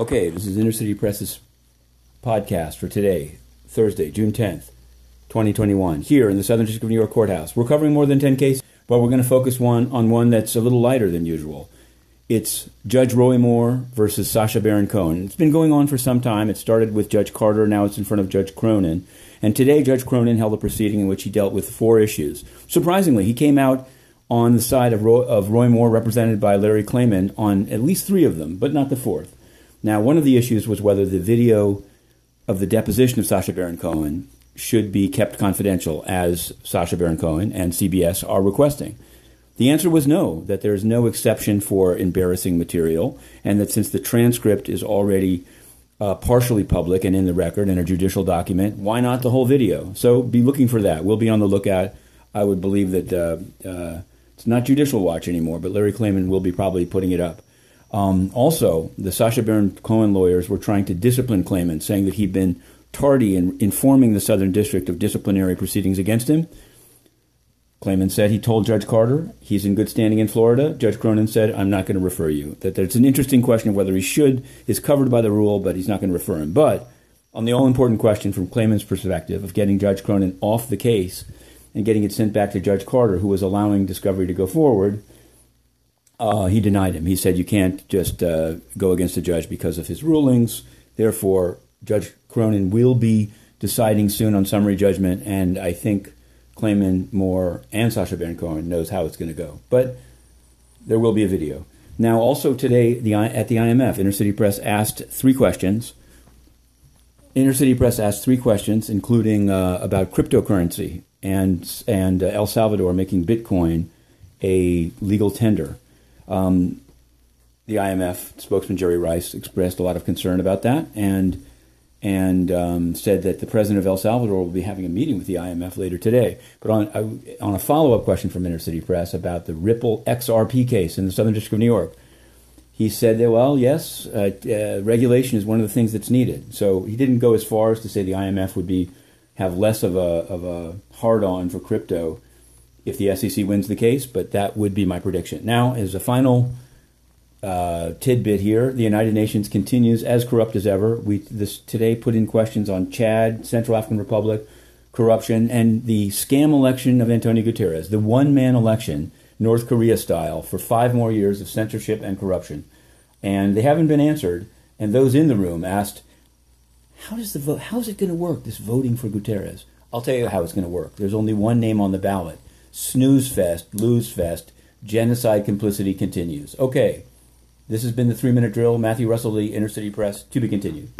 Okay, this is Inner City Press's podcast for today, Thursday, June 10th, 2021, here in the Southern District of New York Courthouse. We're covering more than 10 cases, but we're going to focus one on one that's a little lighter than usual. It's Judge Roy Moore versus Sacha Baron Cohen. It's been going on for some time. It started with Judge Carter, now it's in front of Judge Cronan. And today, Judge Cronan held a proceeding in which he dealt with four issues. Surprisingly, he came out on the side of Roy, of Roy Moore, represented by Larry Klayman, on at least three of them, but not the fourth. Now, one of the issues was whether the video of the deposition of Sacha Baron Cohen should be kept confidential, as Sacha Baron Cohen and CBS are requesting. The answer was no, that there is no exception for embarrassing material, and that since the transcript is already uh, partially public and in the record in a judicial document, why not the whole video? So be looking for that. We'll be on the lookout. I would believe that uh, uh, it's not Judicial Watch anymore, but Larry Klayman will be probably putting it up. Um, also, the Sacha Baron Cohen lawyers were trying to discipline Klayman, saying that he'd been tardy in informing the Southern District of disciplinary proceedings against him. Klayman said he told Judge Carter he's in good standing in Florida. Judge Cronan said, I'm not going to refer you. That there's an interesting question of whether he should, is covered by the rule, but he's not going to refer him. But on the all important question from Klayman's perspective of getting Judge Cronan off the case and getting it sent back to Judge Carter, who was allowing discovery to go forward, uh, he denied him. He said you can't just uh, go against a judge because of his rulings. Therefore, Judge Cronan will be deciding soon on summary judgment, and I think Klayman Moore and Sacha Baron Cohen knows how it's going to go. But there will be a video. Now, also today the, at the IMF, Inner City Press asked three questions. Inner City Press asked three questions, including uh, about cryptocurrency and and uh, El Salvador making Bitcoin a legal tender. Um, the IMF spokesman Jerry Rice expressed a lot of concern about that and and um, said that the president of El Salvador will be having a meeting with the IMF later today. But on uh, on a follow up question from Inner City Press about the Ripple XRP case in the Southern District of New York, he said that well, yes, uh, uh, regulation is one of the things that's needed. So he didn't go as far as to say the IMF would be have less of a of a hard on for crypto if the SEC wins the case, but that would be my prediction. Now, as a final uh, tidbit here, the United Nations continues as corrupt as ever. We this today put in questions on Chad, Central African Republic, corruption, and the scam election of Antonio Guterres, the one man election, North Korea style, for five more years of censorship and corruption. And they haven't been answered. And those in the room asked, how does the vote, how is it going to work, this voting for Guterres? I'll tell you how it's going to work. There's only one name on the ballot snooze fest, lose fest, genocide complicity continues. Okay, this has been the three minute drill. Matthew Russell Lee, Inner City Press, to be continued.